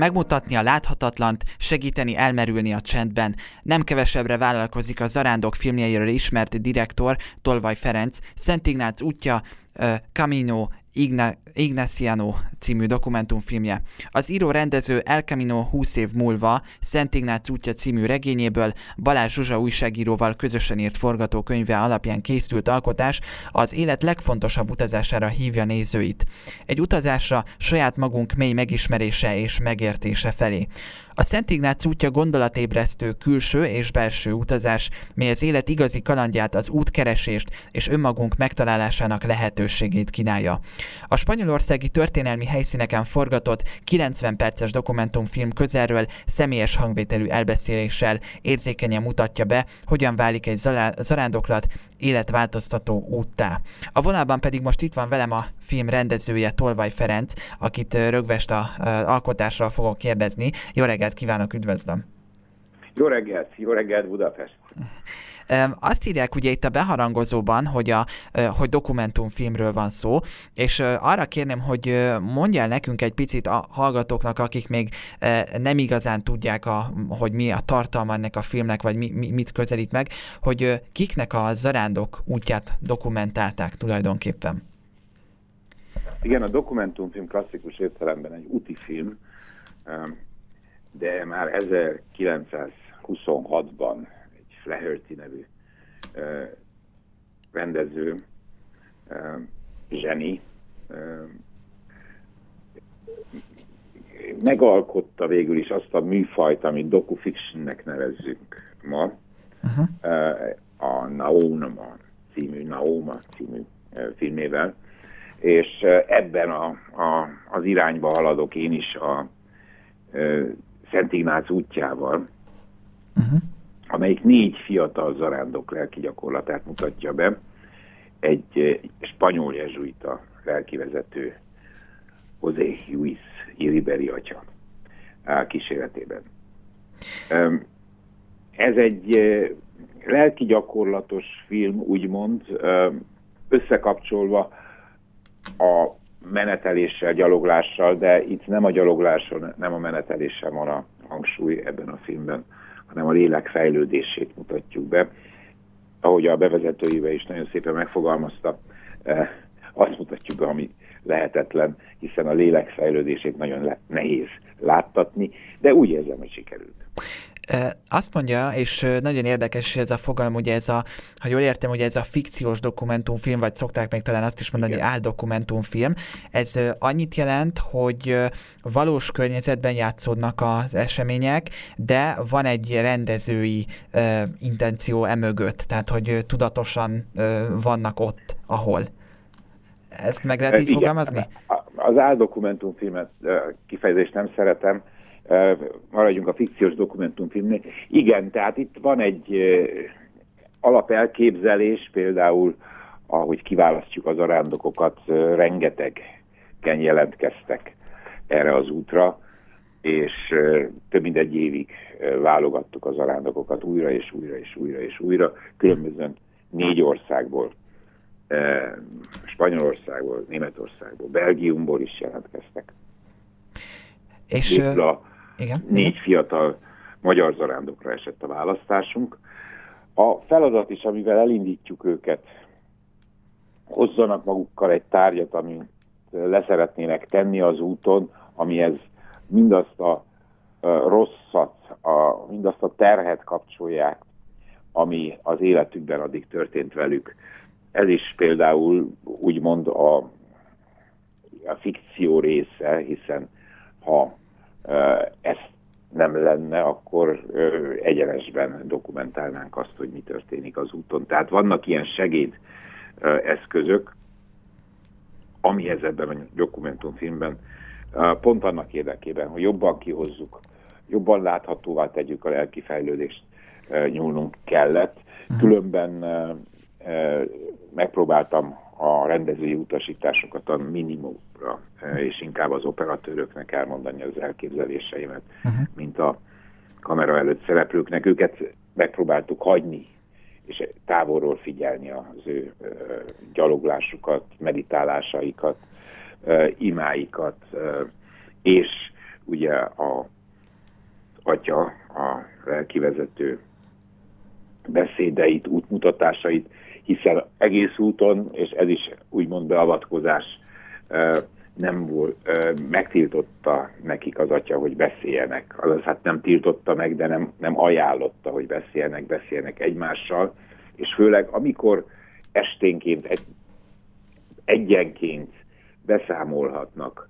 Megmutatni a láthatatlant, segíteni elmerülni a csendben. Nem kevesebbre vállalkozik a Zarándok filmjeiről ismert direktor Tolvaj Ferenc, Szent Ignác útja, Camino Igna- Ignaciano című dokumentumfilmje. Az író-rendező El Camino 20 év múlva Szent Ignác útja című regényéből Balázs Zsuzsa újságíróval közösen írt forgatókönyve alapján készült alkotás az élet legfontosabb utazására hívja nézőit. Egy utazásra saját magunk mély megismerése és megértése felé. A Szent Ignác útja gondolatébresztő külső és belső utazás, mely az élet igazi kalandját, az útkeresést és önmagunk megtalálásának lehetőségét kínálja. A spanyolországi történelmi helyszíneken forgatott 90 perces dokumentumfilm közelről személyes hangvételű elbeszéléssel érzékenyen mutatja be, hogyan válik egy zarándoklat életváltoztató úttá. A vonalban pedig most itt van velem a film rendezője Tolvaj Ferenc, akit rögvest a alkotásról fogok kérdezni. Jó reggelt kívánok, üdvözlöm! Jó reggelt, jó reggelt Budapest! Azt írják ugye itt a beharangozóban, hogy, a, hogy dokumentumfilmről van szó, és arra kérném, hogy mondjál nekünk egy picit a hallgatóknak, akik még nem igazán tudják, a, hogy mi a tartalma ennek a filmnek, vagy mi, mi, mit közelít meg, hogy kiknek a zarándok útját dokumentálták tulajdonképpen. Igen, a dokumentumfilm klasszikus értelemben egy úti film, de már 1926-ban Flaherty nevű rendező, zseni, megalkotta végül is azt a műfajt, amit docu-fictionnek nevezzük ma, uh-huh. uh, a Naoma című, Naoma című filmével, és ebben a, a, az irányba haladok én is a Szent Ignác útjával, uh-huh amelyik négy fiatal zarándok lelki gyakorlatát mutatja be, egy eh, spanyol jezsuita lelkivezető José Luis Iriberi atya kíséretében. Ez egy eh, lelki gyakorlatos film, úgymond, összekapcsolva a meneteléssel, gyaloglással, de itt nem a gyalogláson, nem a meneteléssel van a hangsúly ebben a filmben, hanem a lélek fejlődését mutatjuk be. Ahogy a bevezetőjébe is nagyon szépen megfogalmazta, eh, azt mutatjuk be, ami lehetetlen, hiszen a lélek fejlődését nagyon nehéz láttatni, de úgy érzem, hogy sikerült. Azt mondja, és nagyon érdekes ez a fogalom, ugye ez a, ha jól értem, ugye ez a fikciós dokumentumfilm, vagy szokták még talán azt is mondani, hogy áldokumentumfilm, ez annyit jelent, hogy valós környezetben játszódnak az események, de van egy rendezői uh, intenció emögött, tehát hogy tudatosan uh, vannak ott, ahol. Ezt meg lehet így Igen. fogalmazni? Az áldokumentumfilmet kifejezést nem szeretem, maradjunk a fikciós dokumentumfilmnél. Igen, tehát itt van egy alapelképzelés, például ahogy kiválasztjuk az arándokokat, rengetegen jelentkeztek erre az útra, és több mint egy évig válogattuk az arándokokat újra és újra és újra és újra, különböző négy országból, Spanyolországból, Németországból, Belgiumból is jelentkeztek. És Dupla, igen. Négy fiatal magyar zarándokra esett a választásunk. A feladat is, amivel elindítjuk őket, hozzanak magukkal egy tárgyat, amit leszeretnének tenni az úton, amihez mindazt a rosszat, a, mindazt a terhet kapcsolják, ami az életükben addig történt velük. Ez is például úgymond a, a fikció része, hiszen ha ez nem lenne, akkor egyenesben dokumentálnánk azt, hogy mi történik az úton. Tehát vannak ilyen segéd eszközök, amihez ebben a dokumentumfilmben pont annak érdekében, hogy jobban kihozzuk, jobban láthatóvá tegyük a lelki fejlődést, nyúlnunk kellett. Mhm. Különben megpróbáltam a rendezői utasításokat a minimumra, eh, és inkább az operatőröknek elmondani az elképzeléseimet, uh-huh. mint a kamera előtt szereplőknek. Őket megpróbáltuk hagyni, és távolról figyelni az ő uh, gyaloglásukat, meditálásaikat, uh, imáikat, és ugye a atya, a lelkivezető beszédeit, útmutatásait, hiszen egész úton, és ez is úgymond beavatkozás, nem volt, megtiltotta nekik az atya, hogy beszéljenek. Azaz hát nem tiltotta meg, de nem, nem ajánlotta, hogy beszéljenek, beszéljenek egymással, és főleg amikor esténként, egy, egyenként beszámolhatnak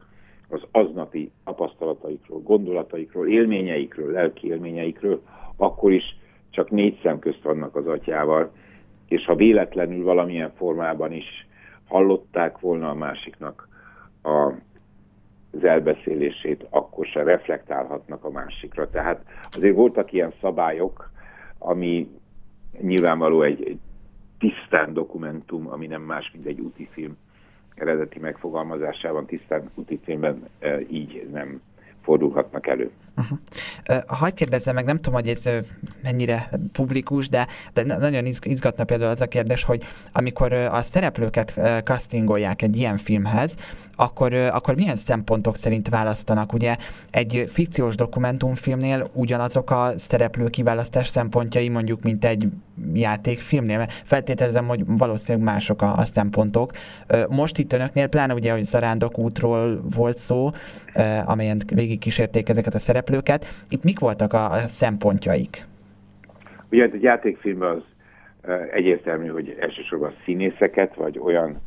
az aznapi tapasztalataikról, gondolataikról, élményeikről, lelki élményeikről, akkor is csak négy szem közt vannak az atyával, és ha véletlenül valamilyen formában is hallották volna a másiknak a, az elbeszélését, akkor se reflektálhatnak a másikra. Tehát azért voltak ilyen szabályok, ami nyilvánvaló egy, egy tisztán dokumentum, ami nem más, mint egy úti film eredeti megfogalmazásában, tisztán úti filmben e, így nem fordulhatnak elő. Uh-huh. Hagy kérdezzem meg, nem tudom, hogy ez mennyire publikus, de, de nagyon izgatna például az a kérdés, hogy amikor a szereplőket castingolják egy ilyen filmhez, akkor, akkor milyen szempontok szerint választanak? Ugye egy fikciós dokumentumfilmnél ugyanazok a szereplő kiválasztás szempontjai mondjuk, mint egy játékfilmnél? Feltételezem, hogy valószínűleg mások a, a szempontok. Most itt önöknél, pláne ugye, hogy Zarándok útról volt szó, amelyen végig kísérték ezeket a szereplőket. Itt mik voltak a, szempontjaik? Ugye egy játékfilm az egyértelmű, hogy elsősorban színészeket, vagy olyan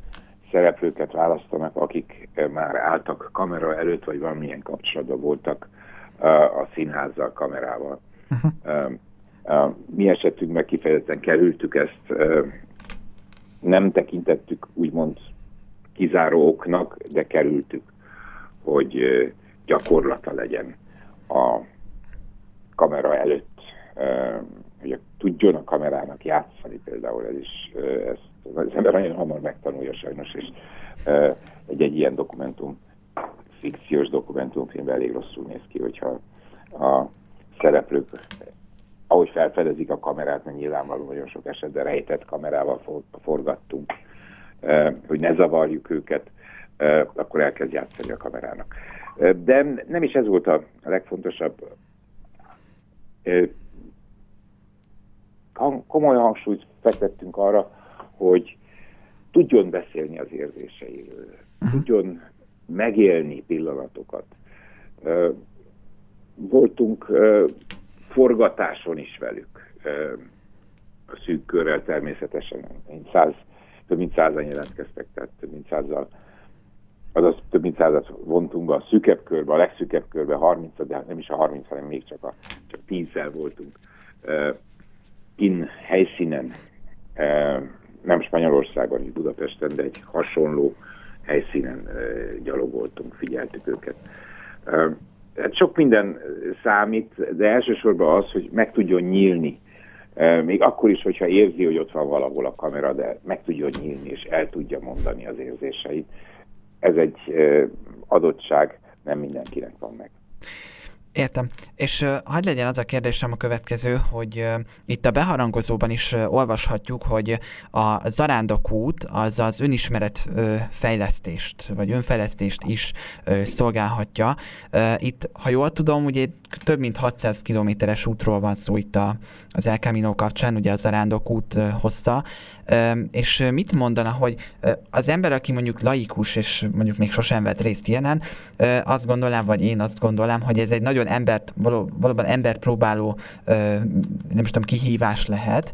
szereplőket választanak, akik már álltak kamera előtt, vagy valamilyen kapcsolatban voltak a színházzal, kamerával. Uh-huh. Mi esetünkben kifejezetten kerültük ezt, nem tekintettük úgymond kizáró oknak, de kerültük, hogy gyakorlata legyen a kamera előtt, hogy tudjon a kamerának játszani például, ez is, ezt az ember nagyon hamar megtanulja sajnos, és egy-egy ilyen dokumentum, fikciós dokumentumfilm elég rosszul néz ki, hogyha a szereplők, ahogy felfedezik a kamerát, mert nyilvánvaló nagyon sok esetben rejtett kamerával forgattunk, hogy ne zavarjuk őket, akkor elkezd játszani a kamerának. De nem is ez volt a legfontosabb. Komoly hangsúlyt fektettünk arra, hogy tudjon beszélni az érzéseiről, uh-huh. tudjon megélni pillanatokat. Voltunk forgatáson is velük, a szűk körrel természetesen. Száz, több mint százan jelentkeztek, tehát több mint százal azaz több mint százat vontunk be a szükebb körbe, a legszükebb körbe, 30 de hát nem is a 30, hanem még csak, a, csak 10 voltunk. Uh, in helyszínen, uh, nem Spanyolországban, és Budapesten, de egy hasonló helyszínen uh, gyalogoltunk, figyeltük őket. Uh, hát sok minden számít, de elsősorban az, hogy meg tudjon nyílni még akkor is, hogyha érzi, hogy ott van valahol a kamera, de meg tudjon nyílni, és el tudja mondani az érzéseit ez egy adottság, nem mindenkinek van meg. Értem. És uh, hagyd legyen az a kérdésem a következő, hogy uh, itt a beharangozóban is uh, olvashatjuk, hogy a zarándok út az az önismeret uh, fejlesztést, vagy önfejlesztést is uh, szolgálhatja. Uh, itt, ha jól tudom, ugye több mint 600 kilométeres útról van szó itt a, az El Camino kapcsán, ugye a zarándok út uh, hossza. Uh, és mit mondana, hogy uh, az ember, aki mondjuk laikus, és mondjuk még sosem vett részt ilyenen, uh, azt gondolám, vagy én azt gondolom, hogy ez egy nagyon nagyon embert, való, valóban embert próbáló, nem is tudom, kihívás lehet,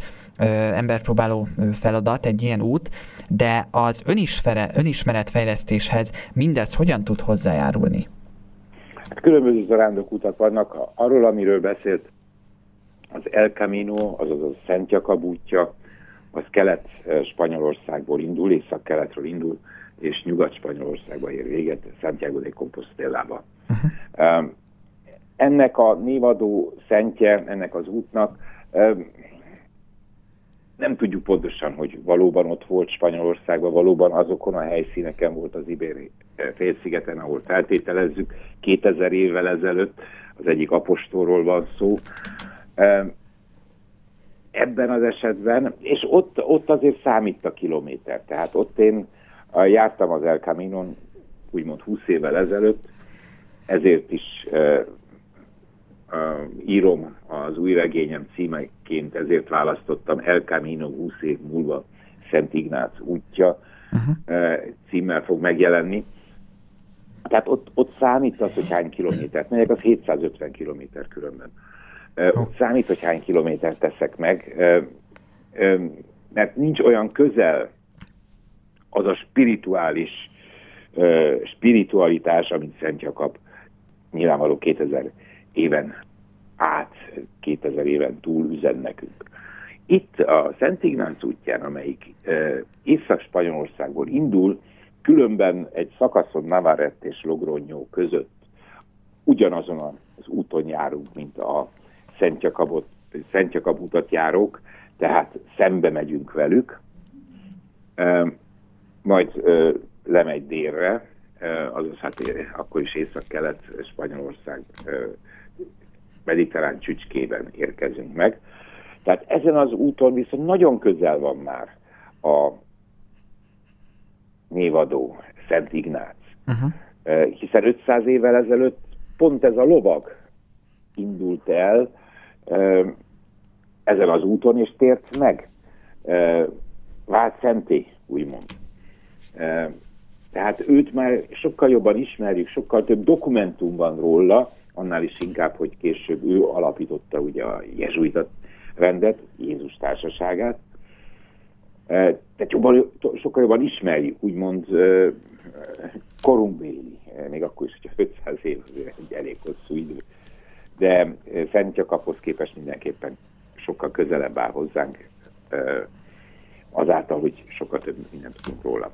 embert próbáló feladat, egy ilyen út, de az önisfere, önismeretfejlesztéshez mindez hogyan tud hozzájárulni? Hát különböző zarándokutak vannak. Arról, amiről beszélt az El Camino, azaz a Szent Jakab útja, az kelet-Spanyolországból indul, észak-keletről indul, és nyugat-Spanyolországba ér véget, Santiago de Compostela-ba. Uh-huh ennek a névadó szentje, ennek az útnak nem tudjuk pontosan, hogy valóban ott volt Spanyolországban, valóban azokon a helyszíneken volt az Ibéri félszigeten, ahol feltételezzük 2000 évvel ezelőtt, az egyik apostolról van szó. Ebben az esetben, és ott, ott azért számít a kilométer, tehát ott én jártam az El Caminon, úgymond 20 évvel ezelőtt, ezért is írom az új regényem címeként, ezért választottam El Camino 20 év múlva Szent Ignác útja uh-huh. uh, címmel fog megjelenni. Tehát ott, ott számít az, hogy hány kilométert megyek, az 750 kilométer különben. Ott számít, hogy hány kilométert teszek meg, mert nincs olyan közel az a spirituális spiritualitás, amit Szent Jakab nyilvánvaló 2000 éven át, 2000 éven túl üzen nekünk. Itt a Szent Ignác útján, amelyik Észak-Spanyolországból indul, különben egy szakaszon Navarrete és Logroño között ugyanazon az úton járunk, mint a Szent Jakabot, Szent Jakab utat járók, tehát szembe megyünk velük, majd lemegy délre, azaz hát akkor is észak-kelet Spanyolország mediterrán csücskében érkezünk meg. Tehát ezen az úton viszont nagyon közel van már a névadó Szent Ignác. Uh-huh. Hiszen 500 évvel ezelőtt pont ez a lovag indult el ezen az úton, és tért meg. Vált szenté, úgymond. Tehát őt már sokkal jobban ismerjük, sokkal több dokumentum van róla, annál is inkább, hogy később ő alapította ugye a jezsuita rendet, Jézus társaságát. E, tehát jobban, sokkal jobban ismerjük, úgymond e, korunkbéli, e, még akkor is, hogyha 500 év egy elég hosszú idő. De Szent Jakabhoz képest mindenképpen sokkal közelebb áll hozzánk, azáltal, hogy sokkal több mindent tudunk róla.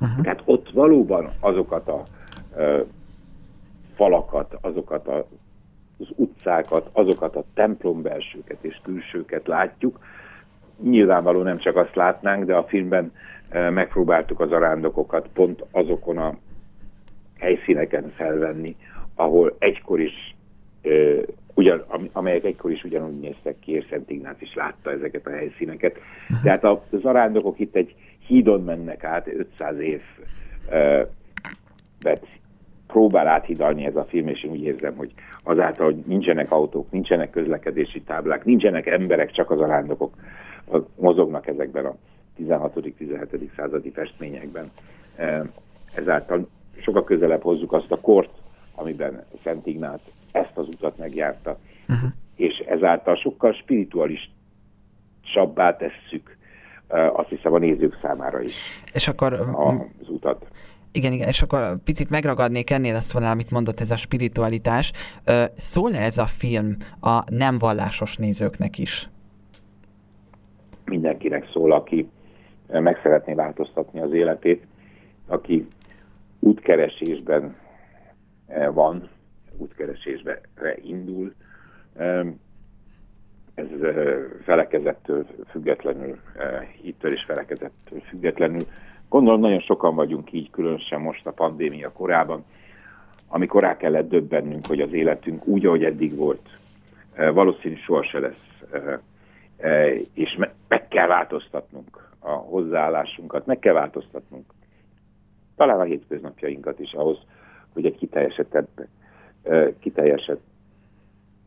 Uh-huh. Tehát ott valóban azokat a ö, falakat, azokat a, az utcákat, azokat a templombelsőket és külsőket látjuk. Nyilvánvaló nem csak azt látnánk, de a filmben ö, megpróbáltuk az arándokokat pont azokon a helyszíneken felvenni, ahol egykor is ö, ugyan, amelyek egykor is ugyanúgy néztek ki, és Szent Ignác is látta ezeket a helyszíneket. Uh-huh. Tehát az arándokok itt egy hídon mennek át 500 év bet próbál áthidalni ez a film, és én úgy érzem, hogy azáltal, hogy nincsenek autók, nincsenek közlekedési táblák, nincsenek emberek, csak az arándokok mozognak ezekben a 16.-17. századi festményekben. Ezáltal sokkal közelebb hozzuk azt a kort, amiben Szent Ignác ezt az utat megjárta, uh-huh. és ezáltal sokkal spiritualisabbá tesszük azt hiszem a nézők számára is és akkor, az utat. Igen, igen, és akkor picit megragadnék ennél azt volna, amit mondott, ez a spiritualitás. Szól-e ez a film a nem vallásos nézőknek is? Mindenkinek szól, aki meg szeretné változtatni az életét, aki útkeresésben van, útkeresésbe indul, ez felekezettől függetlenül, hittől és felekezettől függetlenül. Gondolom nagyon sokan vagyunk így, különösen most a pandémia korában, amikor rá kellett döbbennünk, hogy az életünk úgy, ahogy eddig volt, valószínű soha se lesz, és meg kell változtatnunk a hozzáállásunkat, meg kell változtatnunk talán a hétköznapjainkat is ahhoz, hogy egy kiteljesedett,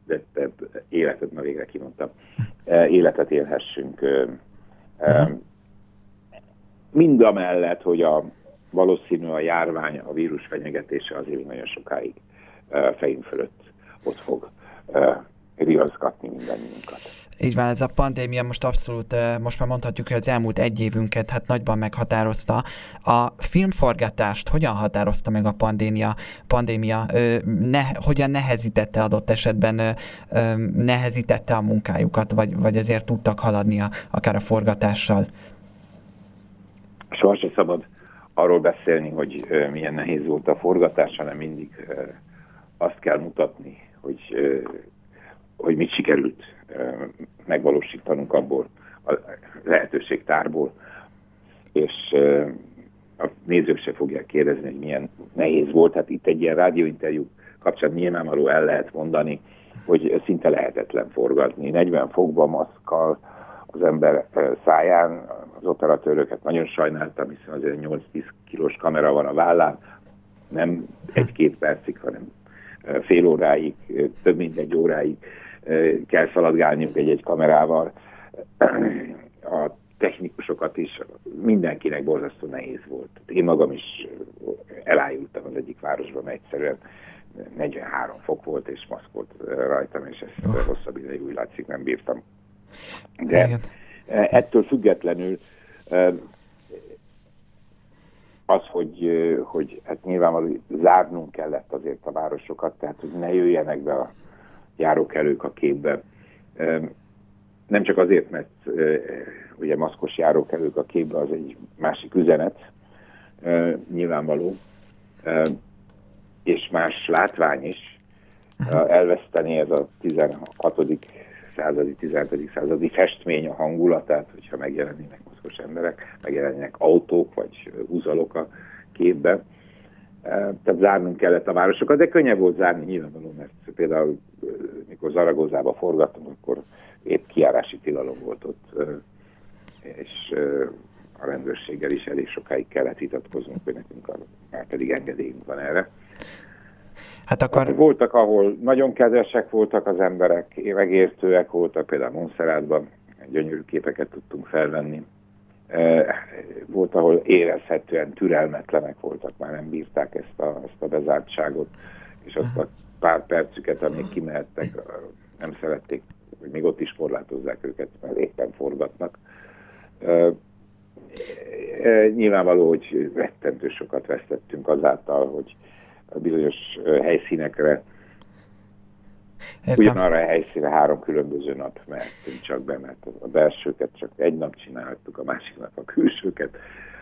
kiteljesedett életet, na végre kimondtam, életet élhessünk. Mind a mellett, hogy a valószínű a járvány, a vírus fenyegetése azért nagyon sokáig fejünk fölött ott fog riaszgatni mindannyiunkat. Így van, ez a pandémia most abszolút, most már mondhatjuk, hogy az elmúlt egy évünket hát nagyban meghatározta. A filmforgatást hogyan határozta meg a pandémia? pandémia ne, hogyan nehezítette adott esetben, nehezítette a munkájukat, vagy, vagy ezért tudtak haladni a, akár a forgatással? Soha se szabad arról beszélni, hogy milyen nehéz volt a forgatás, hanem mindig azt kell mutatni, hogy hogy mit sikerült megvalósítanunk abból a lehetőségtárból, és a nézők se fogják kérdezni, hogy milyen nehéz volt. Hát itt egy ilyen rádióinterjú kapcsán nyilvánvaló el lehet mondani, hogy szinte lehetetlen forgatni. 40 fokban maszkkal az ember száján, az operatőröket nagyon sajnáltam, hiszen azért 8-10 kilós kamera van a vállán, nem egy-két percig, hanem fél óráig, több mint egy óráig kell szaladgálniuk egy-egy kamerával. A technikusokat is mindenkinek borzasztó nehéz volt. Én magam is elájultam az egyik városban, mert egyszerűen 43 fok volt, és maszk volt rajtam, és ezt oh. hosszabb ideig úgy látszik nem bírtam. De Igen. ettől függetlenül az, hogy, hogy hát nyilvánvalóan zárnunk kellett azért a városokat, tehát hogy ne jöjjenek be a járókelők a képbe. Nem csak azért, mert ugye maszkos járókelők a képbe az egy másik üzenet, nyilvánvaló, és más látvány is. Elveszteni ez a 16. századi, 17. századi festmény a hangulatát, hogyha megjelennének maszkos emberek, megjelennek autók vagy húzalok a képbe. Tehát zárnunk kellett a városokat, de könnyebb volt zárni nyilvánvaló, mert például mikor Zaragózába forgattunk, akkor épp kiárási tilalom volt ott, és a rendőrséggel is elég sokáig kellett vitatkoznunk, hogy nekünk már pedig engedélyünk van erre. Hát akkor... Voltak, ahol nagyon kedvesek voltak az emberek, megértőek voltak, például Monszerátban gyönyörű képeket tudtunk felvenni. Volt, ahol érezhetően türelmetlenek voltak, már nem bírták ezt a, ezt a bezártságot, és azt a pár percüket, amíg kimehettek, nem szerették, hogy még ott is korlátozzák őket, mert éppen forgatnak. Nyilvánvaló, hogy rettentő sokat vesztettünk azáltal, hogy bizonyos helyszínekre Értem. Ugyanarra a helyszínre három különböző nap mehettünk csak be, mert a belsőket csak egy nap csináltuk, a másik nap a külsőket,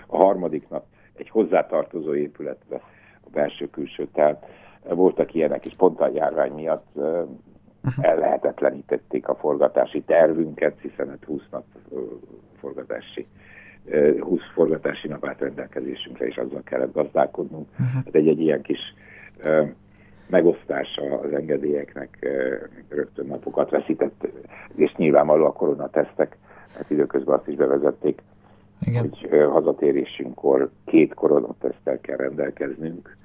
a harmadik nap egy hozzátartozó épületbe a belső-külső. Tehát voltak ilyenek, és pont a járvány miatt ellehetetlenítették a forgatási tervünket, hiszen 20 nap forgatási 20 forgatási nap állt rendelkezésünkre, és azzal kellett gazdálkodnunk. Uh-huh. Hát egy-egy ilyen kis megosztása az engedélyeknek rögtön napokat veszített, és nyilvánvaló a koronatesztek, hát időközben azt is bevezették, Igen. hogy hazatérésünkkor két koronatesztel kell rendelkeznünk.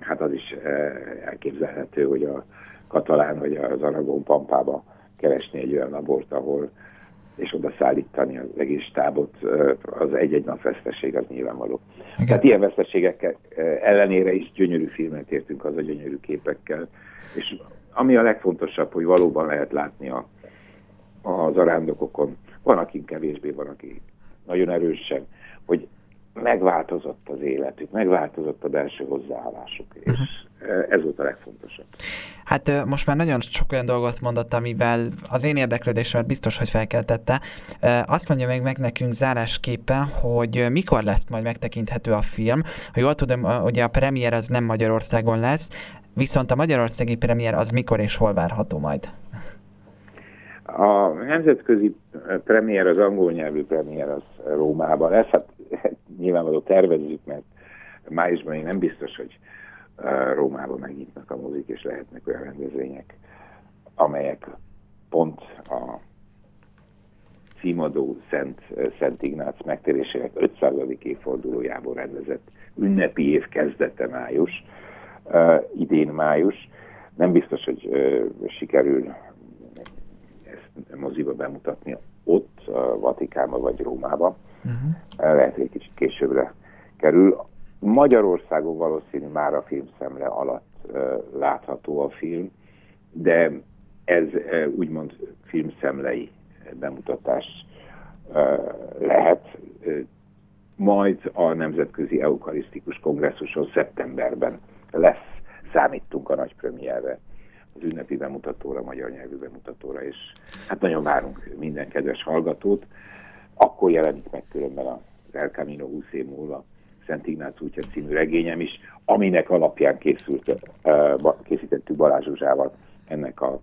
Hát az is elképzelhető, hogy a katalán vagy az Aragon pampába keresni egy olyan labort, ahol és oda szállítani az egész stábot, az egy-egy nap veszteség, az nyilvánvaló. Igen. Tehát ilyen veszteségek ellenére is gyönyörű filmet értünk az a gyönyörű képekkel, és ami a legfontosabb, hogy valóban lehet látni a, a zarándokokon, van, aki kevésbé, van, aki nagyon erősen, hogy megváltozott az életük, megváltozott a belső hozzáállásuk, és uh-huh. ez volt a legfontosabb. Hát most már nagyon sok olyan dolgot mondott, amivel az én érdeklődésemet biztos, hogy felkeltette. Azt mondja még meg nekünk zárásképpen, hogy mikor lesz majd megtekinthető a film. Ha jól tudom, ugye a premier az nem Magyarországon lesz, viszont a magyarországi premier az mikor és hol várható majd? A nemzetközi premier, az angol nyelvű premier az Rómában lesz. Hát nyilvánvaló tervezzük, mert májusban még nem biztos, hogy Rómában megnyitnak a mozik, és lehetnek olyan rendezvények, amelyek pont a címadó Szent, Szent Ignác megtérésének 500. évfordulójából rendezett ünnepi év kezdete május, idén május. Nem biztos, hogy sikerül moziba bemutatni ott, Vatikánba vagy Rómába. Uh-huh. Lehet, hogy egy kicsit későbbre kerül. Magyarországon valószínű már a filmszemle alatt uh, látható a film, de ez uh, úgymond filmszemlei bemutatás lehet. Majd a Nemzetközi Eukarisztikus Kongresszuson szeptemberben lesz, számítunk a nagy premierre, az ünnepi bemutatóra, magyar nyelvű bemutatóra, és hát nagyon várunk minden kedves hallgatót. Akkor jelenik meg különben az El Camino 20 év múlva Szent Ignác útja című regényem is, aminek alapján készült, készítettük Balázs Zsuzsával ennek a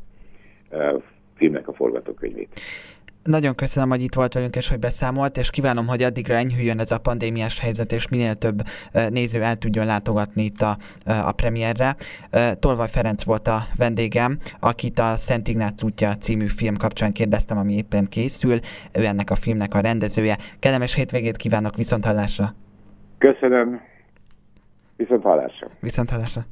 filmnek a forgatókönyvét. Nagyon köszönöm, hogy itt volt velünk, és hogy beszámolt, és kívánom, hogy addigra enyhüljön ez a pandémiás helyzet, és minél több néző el tudjon látogatni itt a, a premierre. Tolvaj Ferenc volt a vendégem, akit a Szent Ignác útja című film kapcsán kérdeztem, ami éppen készül. Ő ennek a filmnek a rendezője. Kellemes hétvégét kívánok, viszont hallásra! Köszönöm. Viszont hallásra. Viszont hallásra.